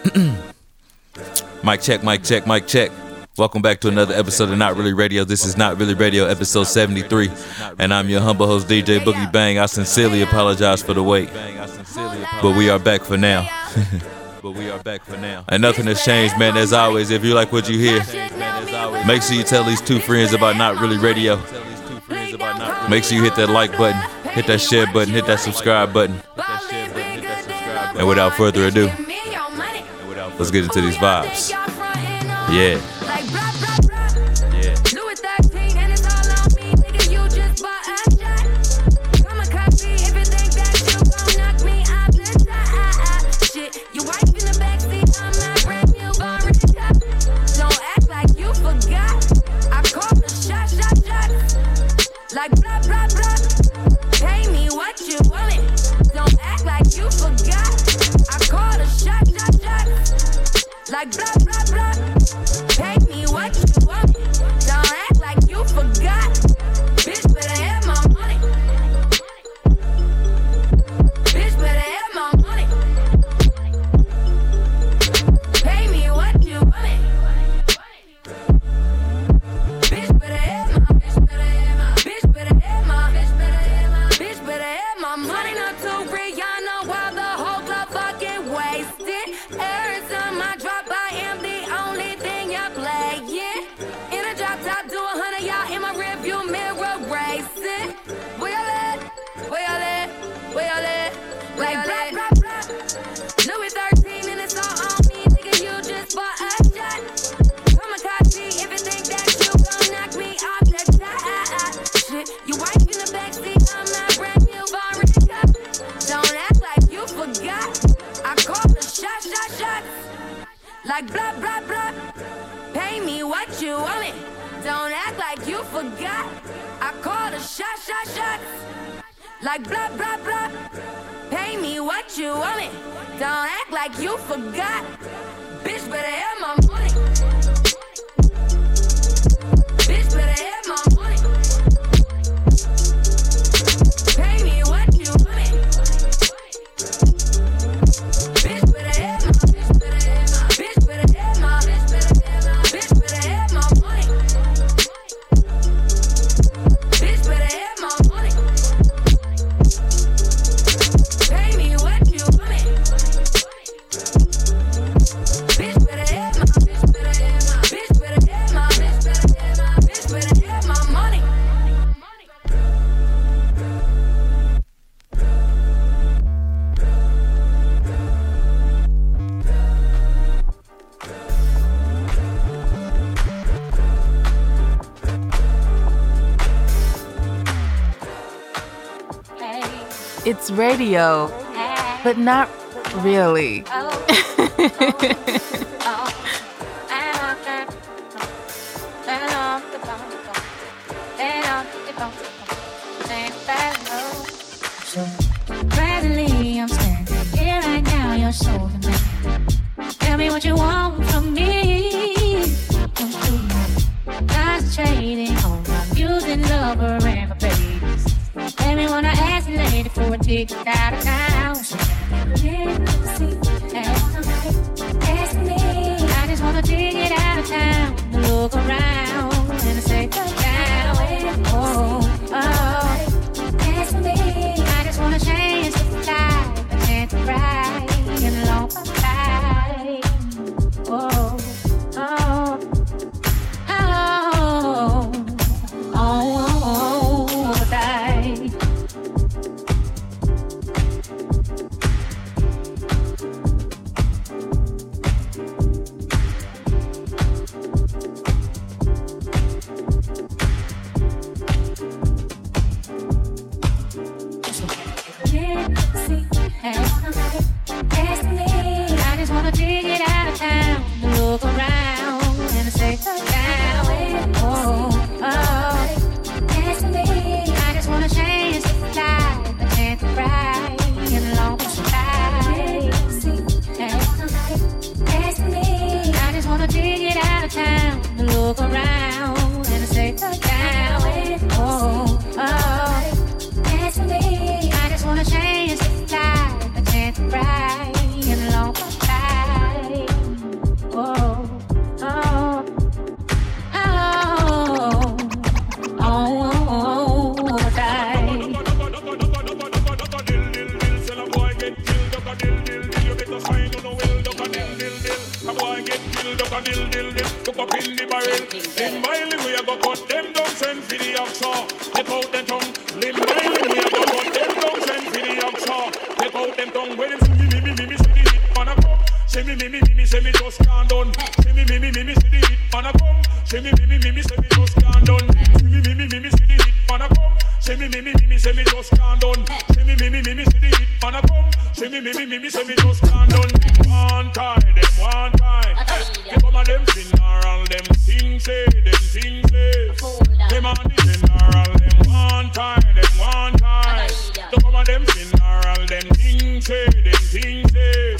mic check, mic check, mic check. Welcome back to another episode of Not Really Radio. This is Not Really Radio, episode 73. And I'm your humble host, DJ Boogie Bang. I sincerely apologize for the wait, but we are back for now. but we are back for now. And nothing has changed, man. As always, if you like what you hear, make sure you tell these two friends about Not Really Radio. Make sure you hit that like button, hit that share button, hit that subscribe button. And without further ado, Let's get into these vibes. Yeah. like blah blah blah. Pay me what you want. me. Don't act like you forgot. Bitch, better have my It's radio, but not really. Oh. me, me, me, me, me, see me just can't done. One time, them one time. Hey, come on, them funeral, them things say, them things say. Them on the funeral, them one time, them one time. So come on, them funeral, them things say, them things say.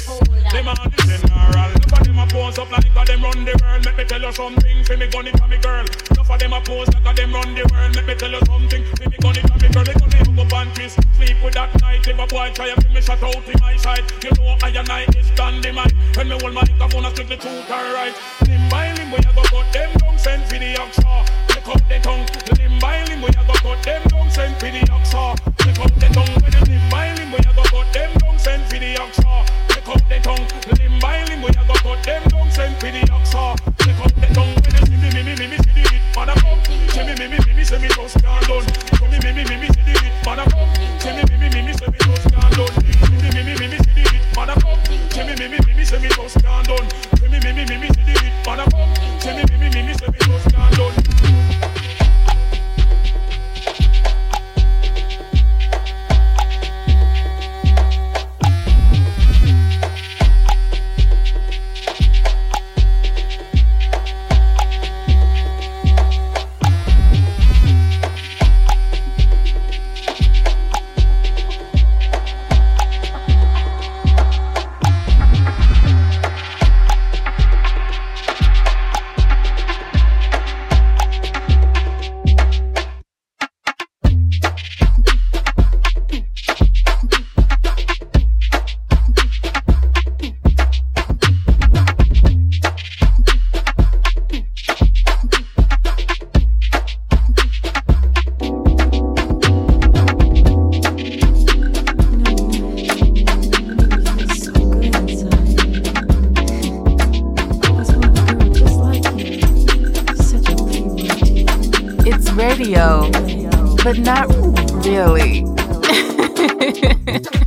Them on the funeral, enough of them a pose up like a them run the world. Let me tell you something, for me gun it for them a pose like a them run the world. Let me tell you something, gun it for me. They gonna hook up and kiss, sleep with that night. If a boy try to me shot out in my side, you know I and I is dynamite. When me hold my microphone, I speak the truth and right. Limb by limb, we a go cut them down, send for the oxa. Ah. Take up the tongue. Limb by limb, we a go cut them down, send for the oxa. Ah. Take up the tongue. When them limb by limb, we a go cut them down, send for the oxa. Ah. Take up the tongue. Limb by limb, we a go cut them down, send for the oxa. See me, me, me, me, me. See me, me, me, me, but not really.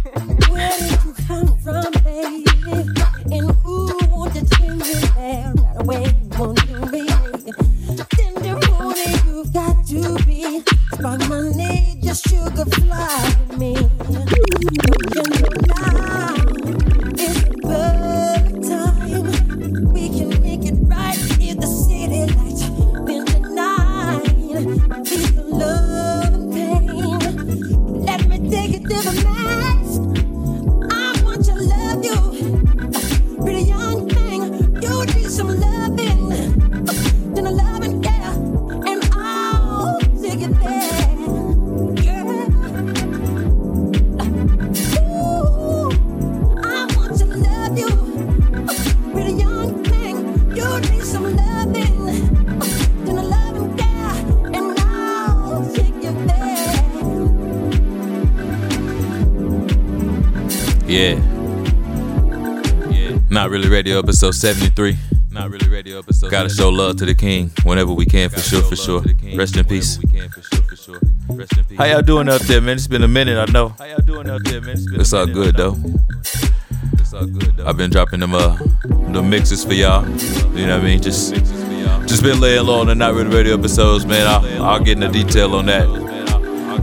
radio episode 73. Not really radio episode. Gotta show love to the king whenever we can, for sure, for sure. Rest in peace. How y'all doing out there, man? It's been a minute, I know. How y'all doing out there, man? It's all good though. It's all good though. I've been dropping them uh the mixes for y'all. You know what I mean? Just just been laying low on the not really radio episodes, man. I'll, I'll get into detail on that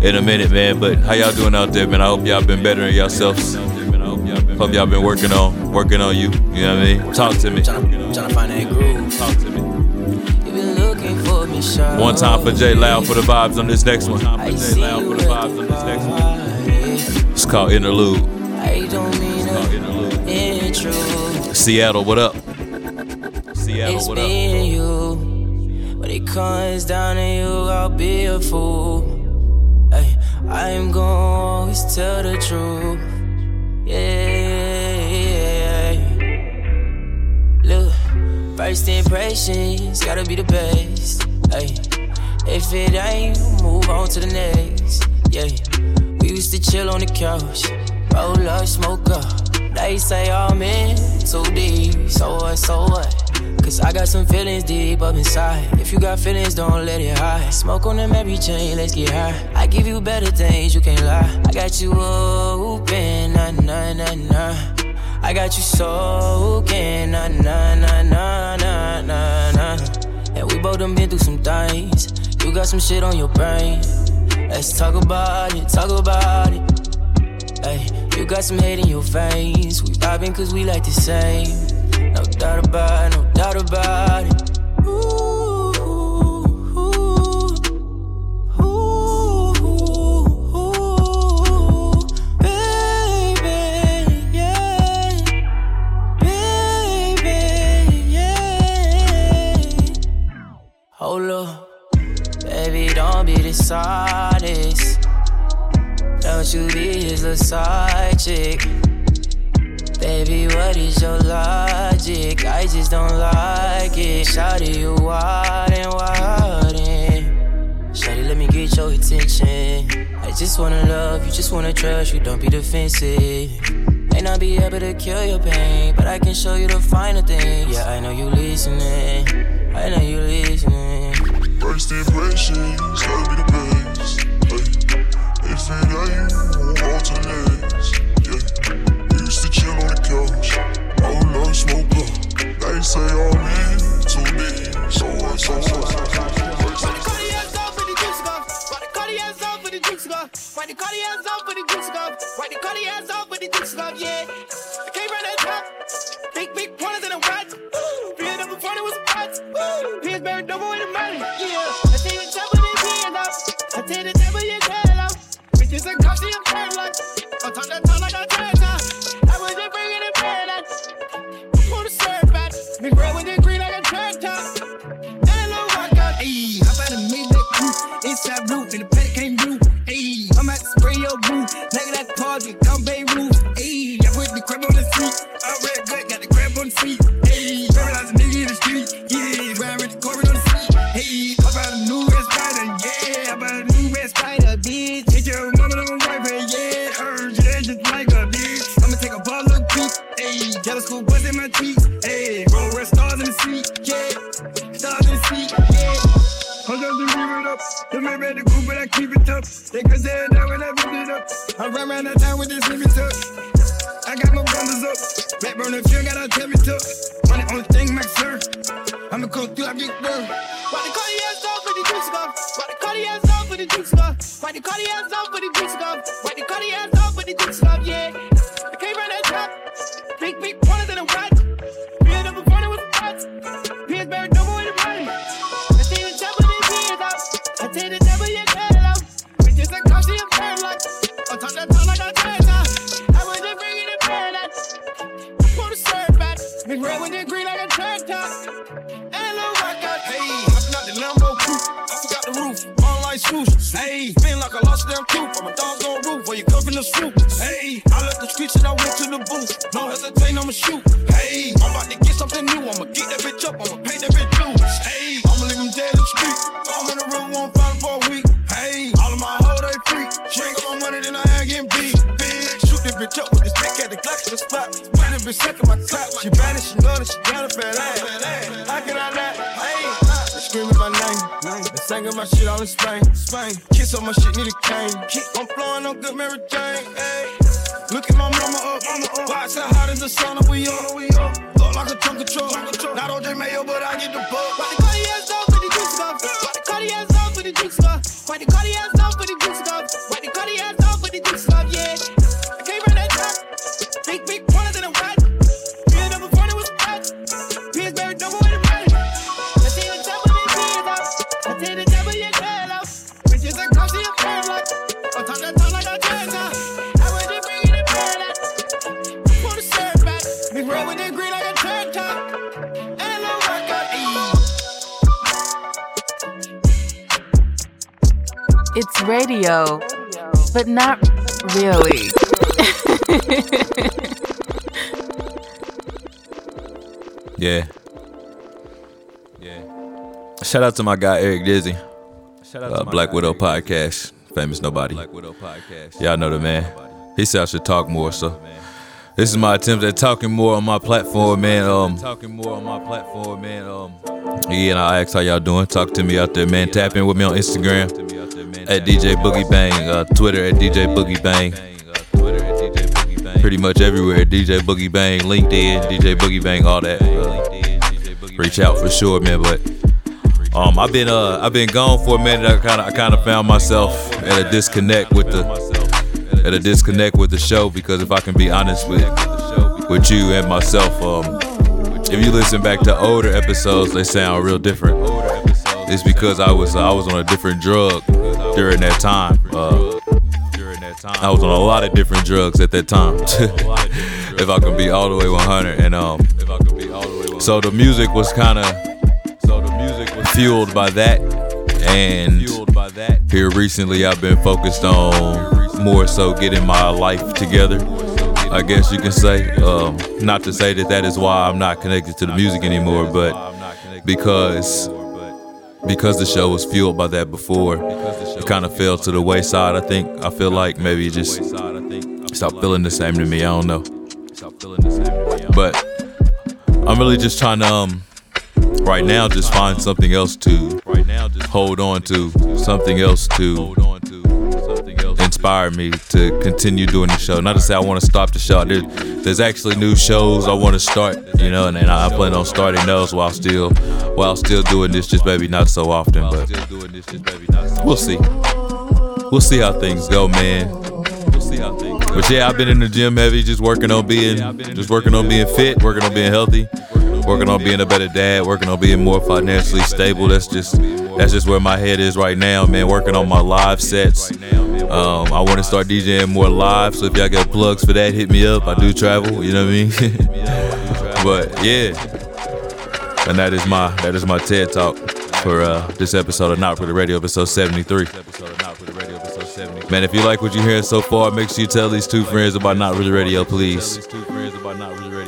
in a minute, man. But how y'all doing out there, man? I hope y'all been bettering yourselves. Hope y'all been working on working on you. You know what I mean? Talk to me. Tryna, tryna find that groove. Talk to me. You been looking for me, sure. One time for Jay Loud for the vibes on this next one. I see Loud for the vibes on this next one. It's called Interlude. I don't mean Called to Interlude. Seattle, what up? Seattle, It's what up? you. When it comes down to you, I'll be a fool. I'm gonna always tell the truth. Yeah, first impressions gotta be the best. Hey, if it ain't, move on to the next. Yeah, we used to chill on the couch, roll up, smoke up. They say I'm in too deep. So what, so what? Cause I got some feelings deep up inside. If you got feelings, don't let it hide. Smoke on them every chain, let's get high. I give you better things, you can't lie. I got you open, nah, nah, nah, nah. I got you soaking, nah, nah, nah, nah, nah, nah, nah. And we both done been through some things. You got some shit on your brain. Let's talk about it, talk about it. Hey, you got some hate in your veins. We vibing cause we like the same. No doubt about it, no doubt about it. Ooh, don't. Don't you be his little. Baby, what is your logic? I just don't like it. Shawty, you wild and Shawty, let me get your attention. I just wanna love you, just wanna trust you, don't be defensive. May not be able to cure your pain, but I can show you the finer things. Yeah, I know you listening. I know you listening. First impressions, gotta be the best. Hey. If it ain't, move on to next. Yeah. Used to chill on the couch, roll up, smoke up. They say I'm in too deep. So what, so what? Why the Cartiers off with the go? Cartiers off go? Why the Cartiers off with the go? Cartiers off go? Yeah, And I went to the booth. No hesitate, I'ma shoot. Hey, I'm about to get something new. I'ma get that bitch up. I'ma pay that bitch dues. Hey, I'ma leave him dead in the street. I'm in the room, won't find for a week. Hey, all of my hoe they free. She ain't got more money than I had getting beat. Big, shoot this bitch up with this dick at the Glock to the spot. Spin this bitch second my clap. She and she love it. She got a fat ass. How can I not? Hey, screaming my name. They singing my shit all in Spain. Spain. Kiss on my shit, need a cane. I'm flowing on good Mary Jane. Hey. Look at my mama up. Watch how hot as the sun up. We up. Look like a trunk of truck. Radio, but not really. Yeah. Yeah. Shout out to my guy Eric Dizzy. Shout out uh, Black Widow podcast. Famous Nobody. Black Widow podcast. Y'all know the man. He said I should talk more, so This is my attempt at talking more on my platform, man. Um, talking more on my platform, man. Um, yeah, and I ask how y'all doing. Talk to me out there, man. Tap in with me on Instagram at DJ Boogie Bang, uh, Twitter at DJ Boogie Bang. Pretty much everywhere, DJ Boogie Bang, LinkedIn, DJ Boogie Bang, all that. Uh, reach out for sure, man. But um, I've been uh, I've been gone for a minute. I kind of I kind of found myself at a disconnect with the at a disconnect with the show because if I can be honest with with you and myself, um, if you listen back to older episodes, they sound real different. It's because I was I was on a different drug during that time. Uh, I was on a lot of different drugs at that time. if I can be all the way 100, and um, so the music was kind of so the music was fueled by that, and here recently I've been focused on more so getting my life together. I guess you can say. Um, not to say that that is why I'm not connected to the music anymore, but because because the show was fueled by that before, it kind of fell to the wayside. I think I feel like maybe it just stopped feeling the same to me. I don't know, but I'm really just trying to um right now just find something else to hold on to, something else to inspire me to continue doing the show. Not to say I want to stop the show. There, there's actually new shows I want to start, you know, and, and I plan on starting those while still while still doing this, just maybe not so often, but we'll see. We'll see how things go, man. But yeah, I've been in the gym heavy, just working on being, just working on being fit, working on being healthy, working on being a better dad, working on being more financially stable. That's just, that's just where my head is right now, man. Working on my live sets. Um, I want to start DJing more live, so if y'all got plugs for that, hit me up. I do travel, you know what I mean? but yeah, and that is my that is my TED talk for uh, this episode of Not Really Radio, episode 73. Man, if you like what you're hearing so far, make sure you tell these two friends about Not Really Radio, please.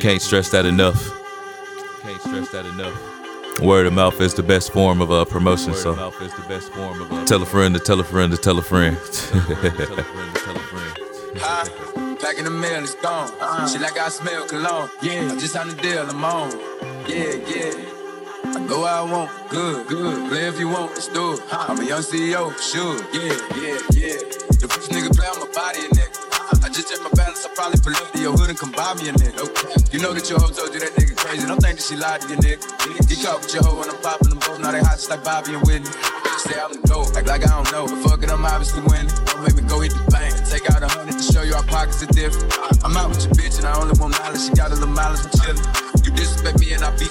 Can't stress that enough. Can't stress that enough. Word of mouth is the best form of uh, promotion, so tell a friend to tell a friend to tell a friend. Back in the mail, it's gone. Shit like I smell cologne. Yeah, I just signed the deal, I'm on. Yeah, yeah. I go where I want, good, good. Play if you want, let's do it. I'm a young CEO, sure. Yeah, yeah, yeah. The first nigga play on my body, nigga. Just check my balance, I probably pull up to your hood and come buy me a nigga. You know that your hoe told you that nigga crazy. Don't think that she lied to you, nigga. Get caught with your hoe when I'm popping them both. Now they hot just like Bobby and Whitney. Say I'm the GOAT, act like I don't know. But fuck it, I'm obviously winning. Don't make me go hit the bank take out a hundred to show you our pockets are different. I'm out with your bitch and I only want knowledge. She got a little mileage from chillin'. You disrespect me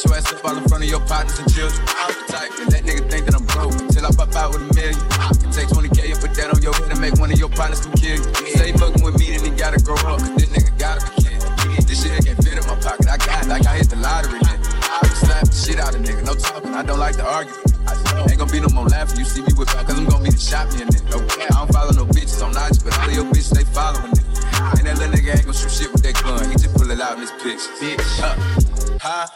I beat your ass up all in front of your partners and children. I'm the type and that nigga think that I'm broke until I pop out with a million. You take 20k and put that on your head and make one of your partners come kill you. Say fucking with me, then he gotta grow up, cause this nigga gotta be kid. This shit can't fit in my pocket. I got it like I hit the lottery, nigga. I would slap the shit out of nigga, no talking. I don't like to argue. Ain't gonna be no more laughing. You see me with cause I'm gonna be the shot me a nigga. Okay, I don't follow no bitches on Notch, but all of your bitches they following me. And that little nigga ain't gonna shoot shit with that gun. He just pull it out in his picture. Bitch, uh, huh?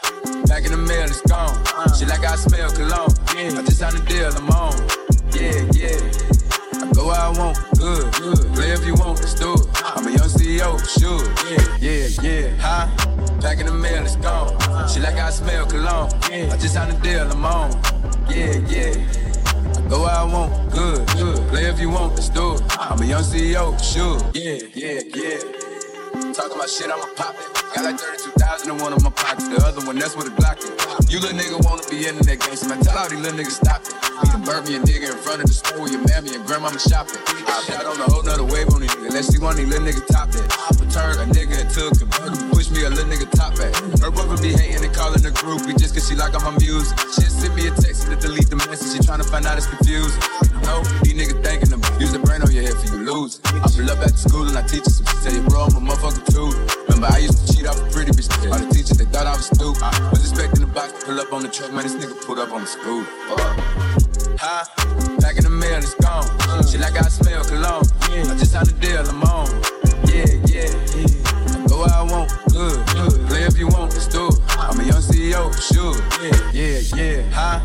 Back in the mail, it's gone. She like I smell cologne. Yeah. I just signed the deal, I'm on. Yeah, yeah. I go where I want, good, good. Play if you want, let's do it. I'm a young CEO, sure. Yeah, yeah, yeah. Huh? Back in the mail, it's gone. She like I smell cologne. Yeah. I just signed the deal, I'm on. Yeah, yeah. Go where I want, good, good. Play if you want, let's do it. I'm a young CEO, sure. Yeah, yeah, yeah. Talking about shit, I'ma pop it. Got like 32,000 in one of my pockets. The other one, that's what the Glock is. You little nigga wanna be in that gangster, man. Tell all these little niggas stop it. Be the burn me nigga in front of the school, your mammy and grandmama shopping. I shot on a whole nother wave on these niggas. Unless she want these little nigga top that. I turn a nigga into a convertible. Push me a little nigga top back. Her brother be hating and calling the groupie just cause she like all my music. She sent me a text to delete the message. She tryna find out it's confusing. No, these niggas thinking them. Use the brain on your head for you lose. I pull up after school and I teach her some shit. Tell you, bro, I'm a Remember, I used to cheat off a pretty bitch. All the teachers, they thought I was stupid. I Was expecting the box to pull up on the truck, man. This nigga pulled up on the school. Fuck. Uh, huh? Back in the mail, it's gone. Shit like I smell cologne. Yeah. I just signed the deal, I'm on. Yeah, yeah, yeah. I go where I want, good, good. Play if you want, let's do. I'm a young CEO, sure. Yeah, yeah, yeah. Huh?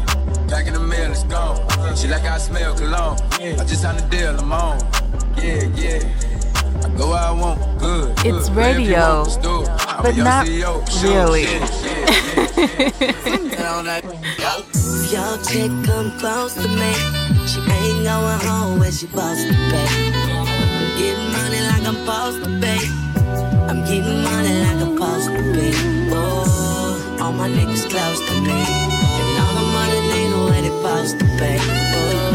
Back in the mail, it's gone. Shit like I smell cologne. Yeah. I just signed the deal, I'm on. Yeah, yeah. I I go I want, good. good. It's Play if you radio, want, let's do it. I'm but not CEO, really. If your chick come close to me, she ain't going home when she supposed to pay. I'm getting money like I'm supposed to pay. I'm getting money like I'm supposed to be. Oh, all my niggas close to me. And all the money they know where they supposed to pay. Oh,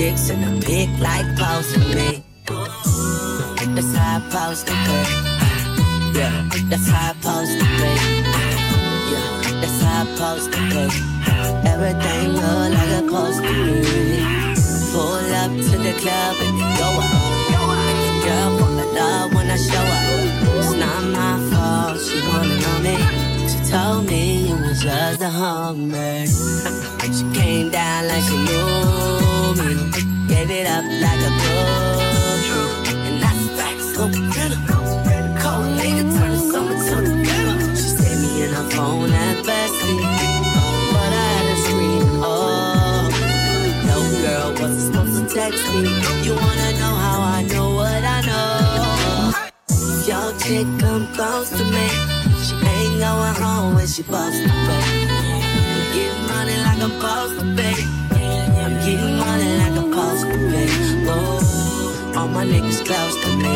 Chicks in the pic like posing me. Oh, that's how I supposed to be. Yeah, that's how I supposed to be. Yeah, that's how I supposed to be. Everything look like it's supposed to be. Pull up to the club and then go the girl in love when I show up. It's not my fault, she wanna know me. She told me you was just a homie. she came down like she knew me. Gave it up like a groupie. And that's facts, so critical. Cold nigga turn the summer to the winter. She saved me in her phone at bestie. But I had to scream, oh. No girl wasn't supposed to text me. You wanna know how I know what I know? Your chick come close to me, she ain't going home when she to pay. Getting money like I'm supposed to pay. Getting like to. Whoa, all my niggas close to me.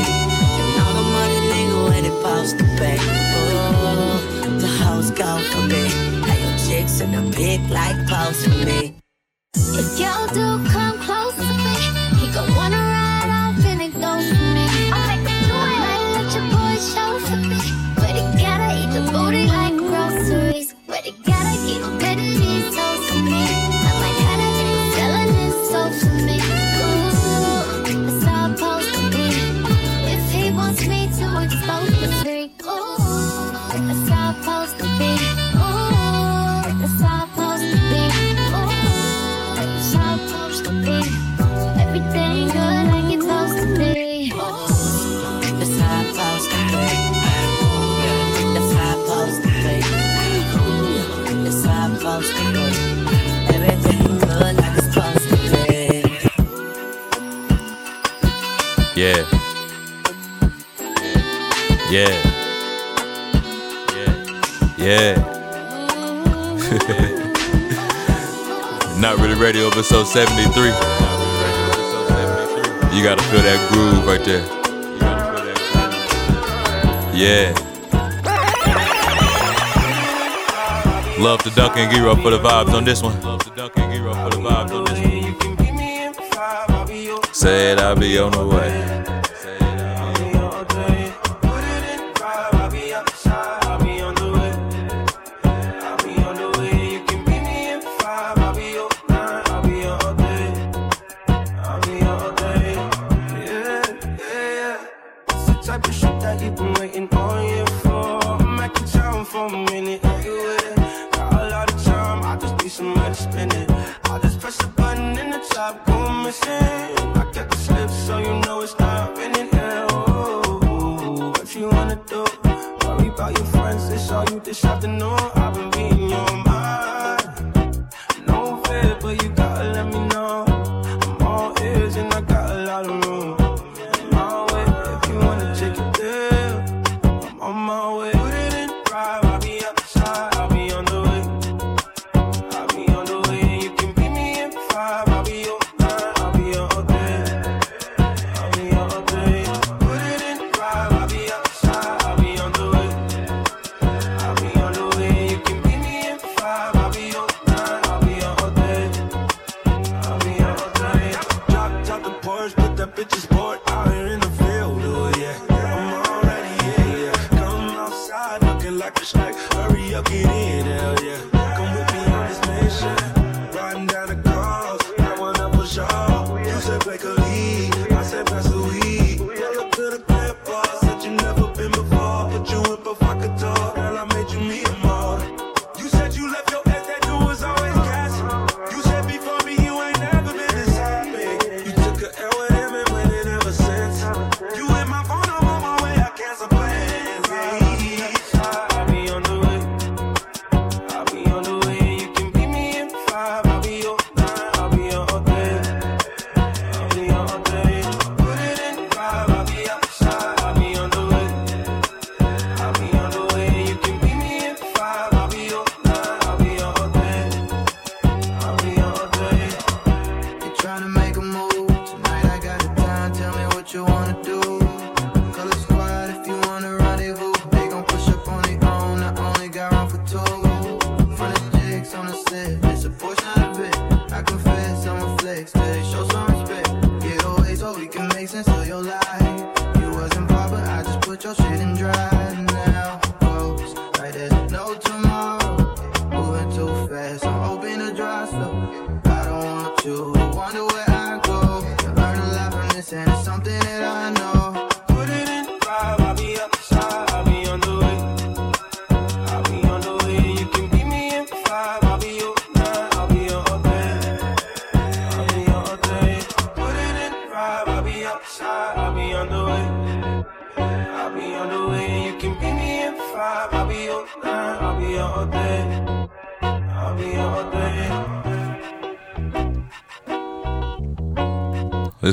And all the money nigga where they supposed to pay. The hoes go for me. Hey, your chicks in the pic like posing me. If y'all do come Yeah. Yeah. Yeah. Not really radio episode 73. You gotta feel that groove right there. Yeah. Love to Duncan and Giro for the vibes on this one. Love to and for the vibes on this one. Said I'll be on the way.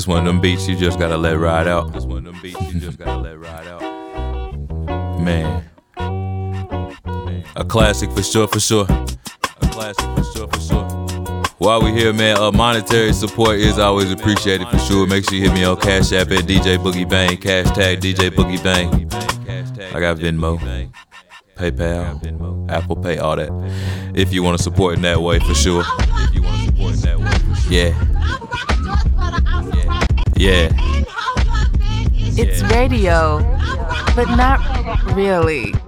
One of them beats you just gotta let ride out. This one of them beats you just gotta let ride out. Man. A classic for sure, for sure. A classic for sure, for sure. While we here, man, uh, monetary support is always appreciated for sure. Make sure you hit me on Cash App at DJ Boogie Bang, cash tag DJ Boogie Bang. I got Venmo, PayPal, Apple Pay, all that. If you want to support in that way, for sure. If you want to support in that way, for sure. Yeah. Yeah. It's radio, but not really.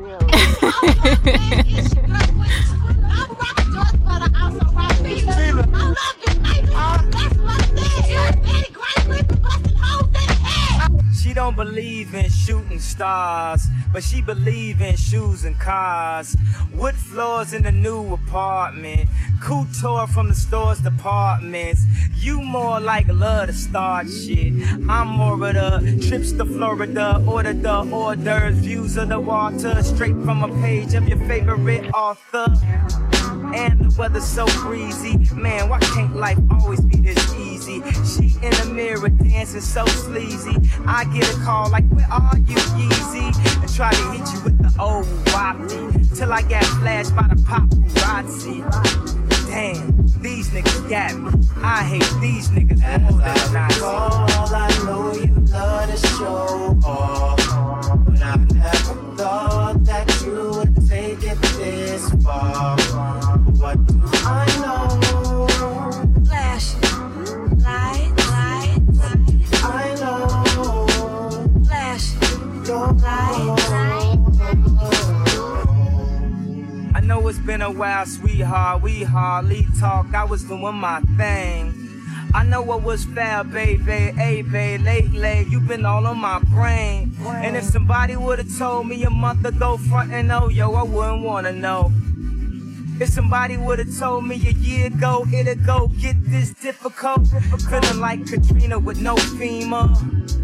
She don't believe in shooting stars, but she believe in shoes and cars. Wood floors in the new apartment, couture from the store's departments. You more like love to start shit. I'm more of the trips to Florida, order the hors d'oeuvres, views of the water, straight from a page of your favorite author. And the weather's so breezy. Man, why can't life always be this easy? She in the mirror dancing so sleazy. I get a call like, where are you, Yeezy? And try to hit you with the old whoppy. Till I got flashed by the paparazzi. Damn, these niggas got me. I hate these niggas more than a Nazi. All I know you love to show off, but I never thought that you would take it this far. Know it's been a while, sweetheart. We hardly talk. I was doing my thing. I know what was fair, baby. Hey, babe, lately you've been all on my brain. And if somebody would've told me a month ago, front and oh, yo, I wouldn't wanna know. If somebody would've told me a year ago, it'd go get this difficult. Feeling like Katrina with no FEMA.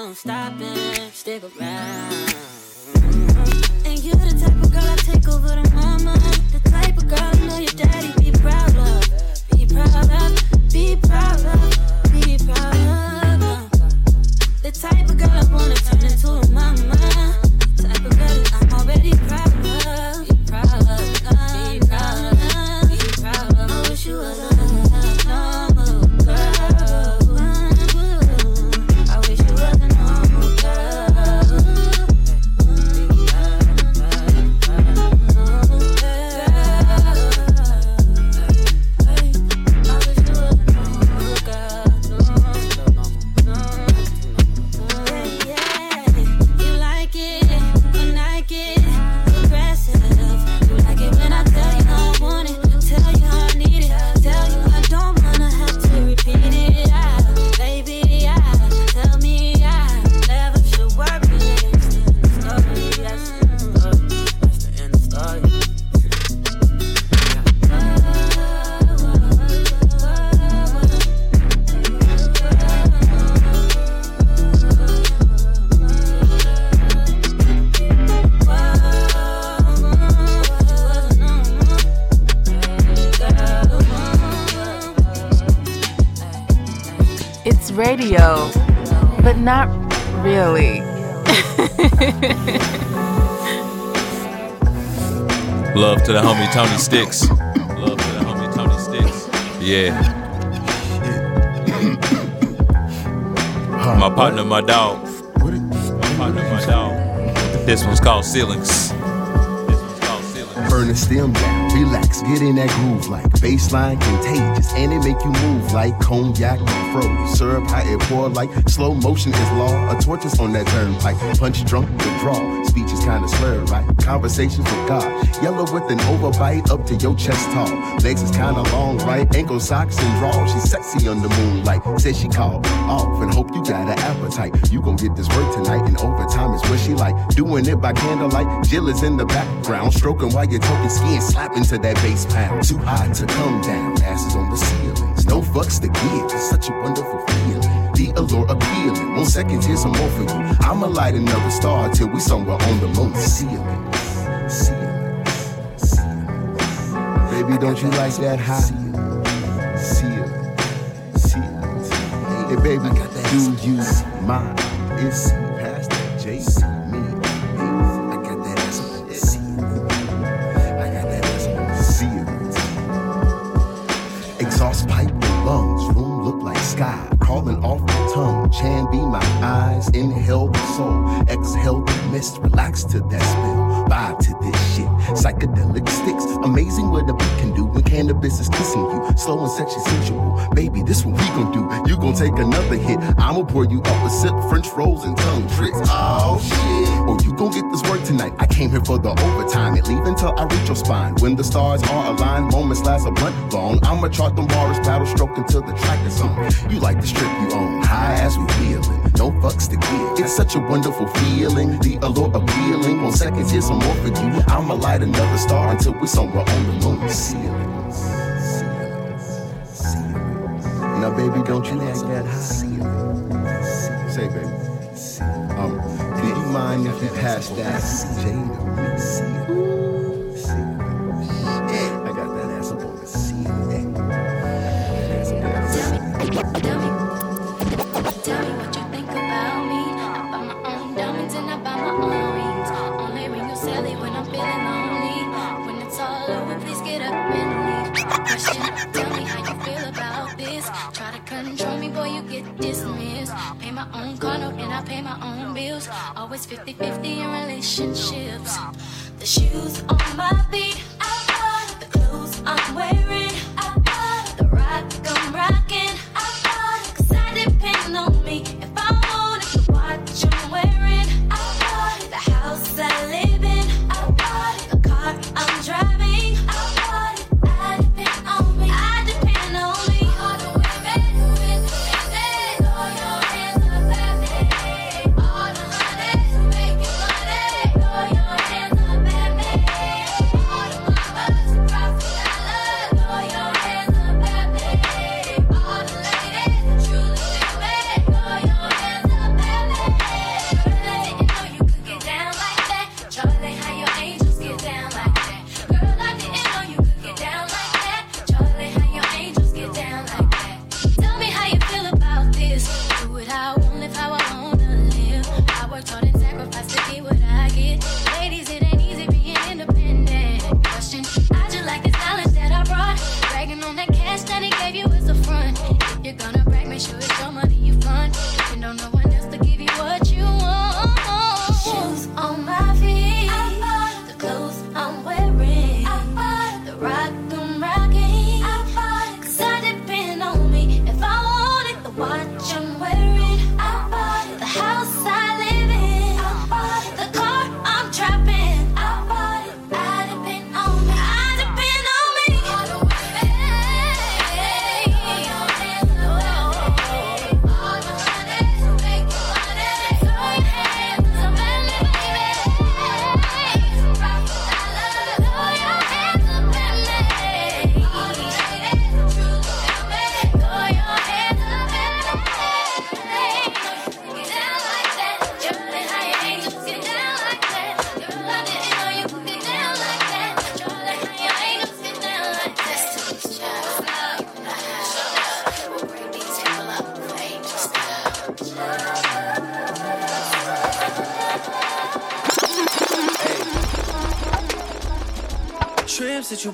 No stopping. Stick around. Love to the homie Tony Sticks. Love to the homie Tony Sticks. Yeah. my partner, my dog. My partner, my dog. This one's called Ceilings. This one's called ceilings. Burn the stem down, relax, get in that groove like baseline contagious, and it make you move like cognac froze. Syrup, how it pour like slow motion is law. A torch is on that turnpike, punch drunk the. Speech is kinda slurred, right? Conversations with God, yellow with an overbite up to your chest tall. Legs is kinda long, right? Ankle socks and drawers. She's sexy under moonlight. Says she called off and hope you got an appetite. You gon' get this work tonight, and overtime is what she like. Doing it by candlelight. Jill is in the background, stroking while you're talking skin, slapping to that bass pound. Too high to come down, asses on the ceilings. No fucks to give, it's such a wonderful feeling. The allure appealing. One second, here's some more for you. I'ma light another star till we somewhere on the moon. Ceilings, ceilings, ceilings. Baby, don't you like that high? Ceilings, ceilings. Hey, baby, do you mind? It's mist. Relax to that spill, vibe to this shit. Psychedelic sticks, amazing what a beat can do when cannabis is kissing you. Slow and sexy sensual, baby. This what we gon' do. You gon' take another hit. I'ma pour you up a sip, French rolls and tongue tricks. Oh shit, or you gon' get this work tonight. I came here for the overtime and leave until I reach your spine. When the stars are aligned, moments last a blunt long. I'ma chart them bars, battle stroke until the track is on. You like the strip you own, high as we feeling. No fucks to give. It's such a wonderful feeling. The allure appealing. One seconds, here's some more for you. I'ma light another star until we're somewhere on the moon. Ceilings, ceilings, ceilings. Now, baby, don't you like that high? Say, baby. Um, do you mind if you pass that Jada? I got that ass up on the ceiling. Pay my own bills. Always 50 50 in relationships. The shoes on my feet, I it. The clothes I'm wearing, I it. The rock I'm rocking,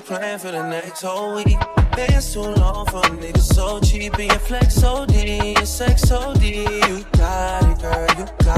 plan for the next whole week. Been too long for a nigga so cheap. Your flex OD, sex OD. You got it, girl, you got it.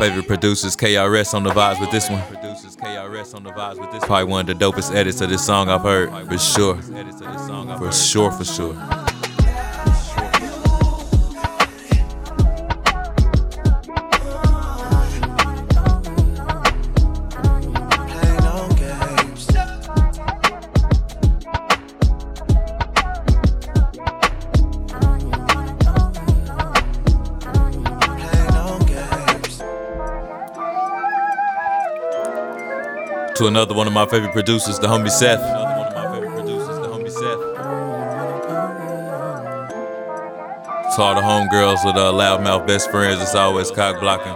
Favorite producers, KRS, on the vibes with this one. Producers KRS on the vibes with this. Probably one of the dopest edits of this song I've heard, for sure. For sure, for sure. To another one of my favorite producers, the homie Seth. To all the homegirls with uh, loudmouth best friends, it's always cock blocking.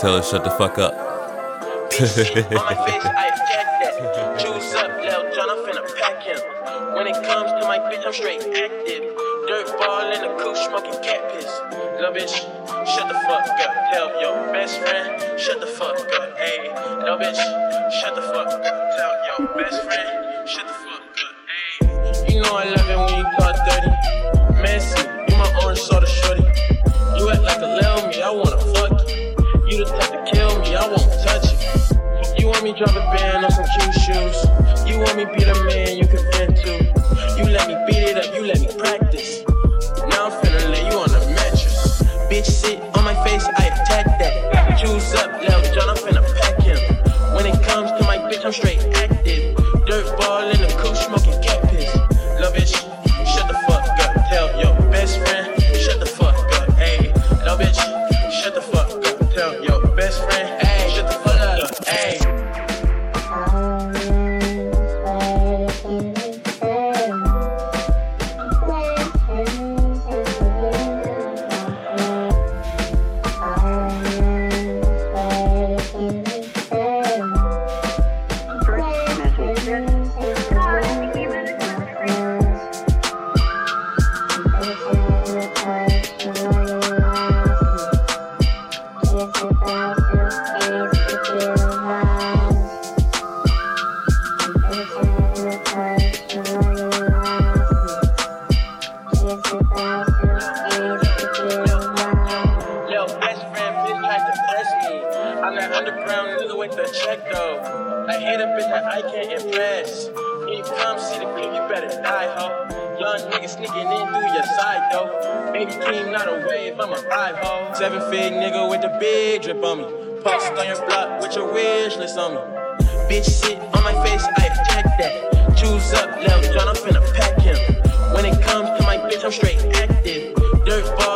Tell her shut the fuck up. When it comes to my bitch, I'm straight active. Dirt ball in the coupe, smoking cat piss. Little bitch, shut the fuck up. Tell your best friend, shut the fuck up. Hey, little bitch, shut the fuck up. Tell your best friend, shut the fuck up. Hey, you know I love it when you talk dirty. Messy, you my orange soda shorty. You act like a lil me, I wanna fuck you. You the type to kill me, I won't touch you. You want me drop a band on some cute shoes. You want me be the man can't impress. Come see the clip, you better die, ho. Young nigga sneaking in through your side though. Baby king, not a wave, I'm a ride, ho. Seven fig nigga with the big drip on me. Post on your block with your wish list on me. Bitch sit on my face, I attack that. Choose up, Lil John, I'm finna pack him. When it comes to my bitch, I'm straight active. Dirt ball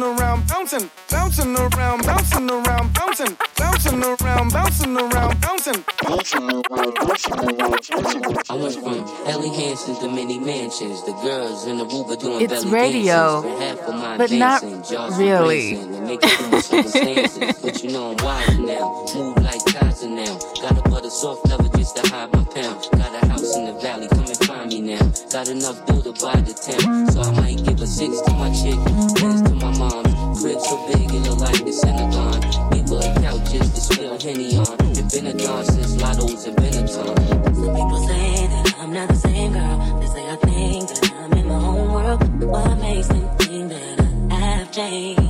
bouncing around, bouncing, bouncing around, bouncing around, bouncing, bouncing around, bouncing around, bouncing. I went from Ellie Hanson's to many mansions, the girls in the Uber doing It's radio, but not really. But you know I'm wild now, move like Tyson now. Got a butter soft lever just to hide my pounds. Got enough dough to buy the tent, so I might give a six to my chick, tens to my mom. Crib so big it look like the Pentagon. People her a couch just to spill Henny on. It been a dawn since Lotto's and Benetton. Some people say that I'm not the same girl. They say I think that I'm in my own world. What makes them think that I have changed?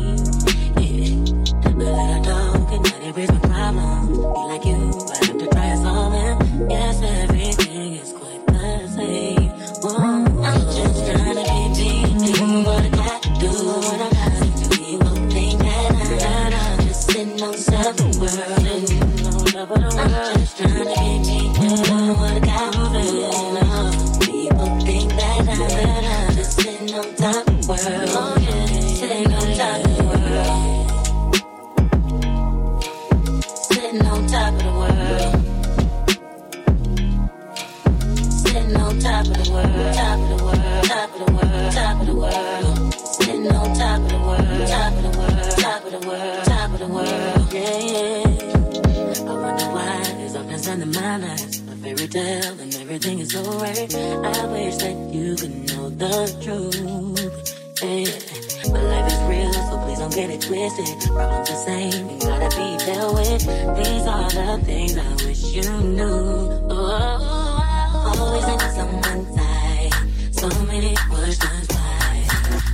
the world, top of the world, yeah, yeah. I wonder why there's darkness in my life. a fairy tale, and everything is alright. I wish that you could know the truth. Yeah. But life is real, so please don't get it twisted. Problems the same, you gotta be dealt with. These are the things I wish you knew. Oh, always in someone's side. So many questions why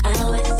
I always.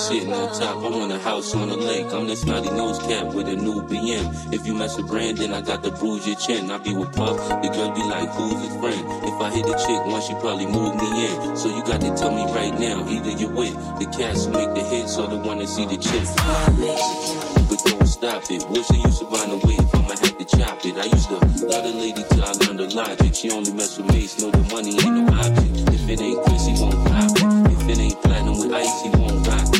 sitting on top. I want a house on a lake. I'm the snotty nose cat with a new BM. If you mess with Brandon, I got to bruise your chin. I be with Puff, the girl be like, who's his friend? If I hit a chick once, she probably move me in. So you got to tell me right now, either you're with the cats who make the hits or the one that see the chick. But don't stop it. What's the use of buying a wave? I'ma have to chop it. I used to love a lady till I learned the logic. She only mess with mates, know the money ain't no object. If it ain't Cris, he won't pop it. If it ain't platinum with ice, he won't rock it.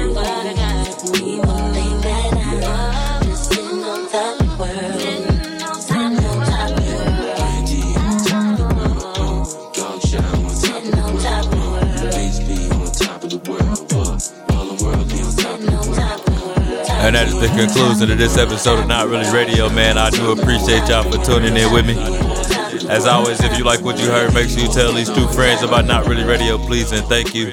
And that is the conclusion of this episode of Not Really Radio, man. I do appreciate y'all for tuning in with me. As always, if you like what you heard, make sure you tell these two friends about Not Really Radio, please, and thank you.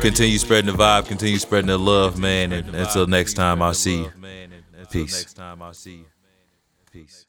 Continue spreading the vibe, continue spreading the love, man. And until next time, I'll see you. Peace. Peace.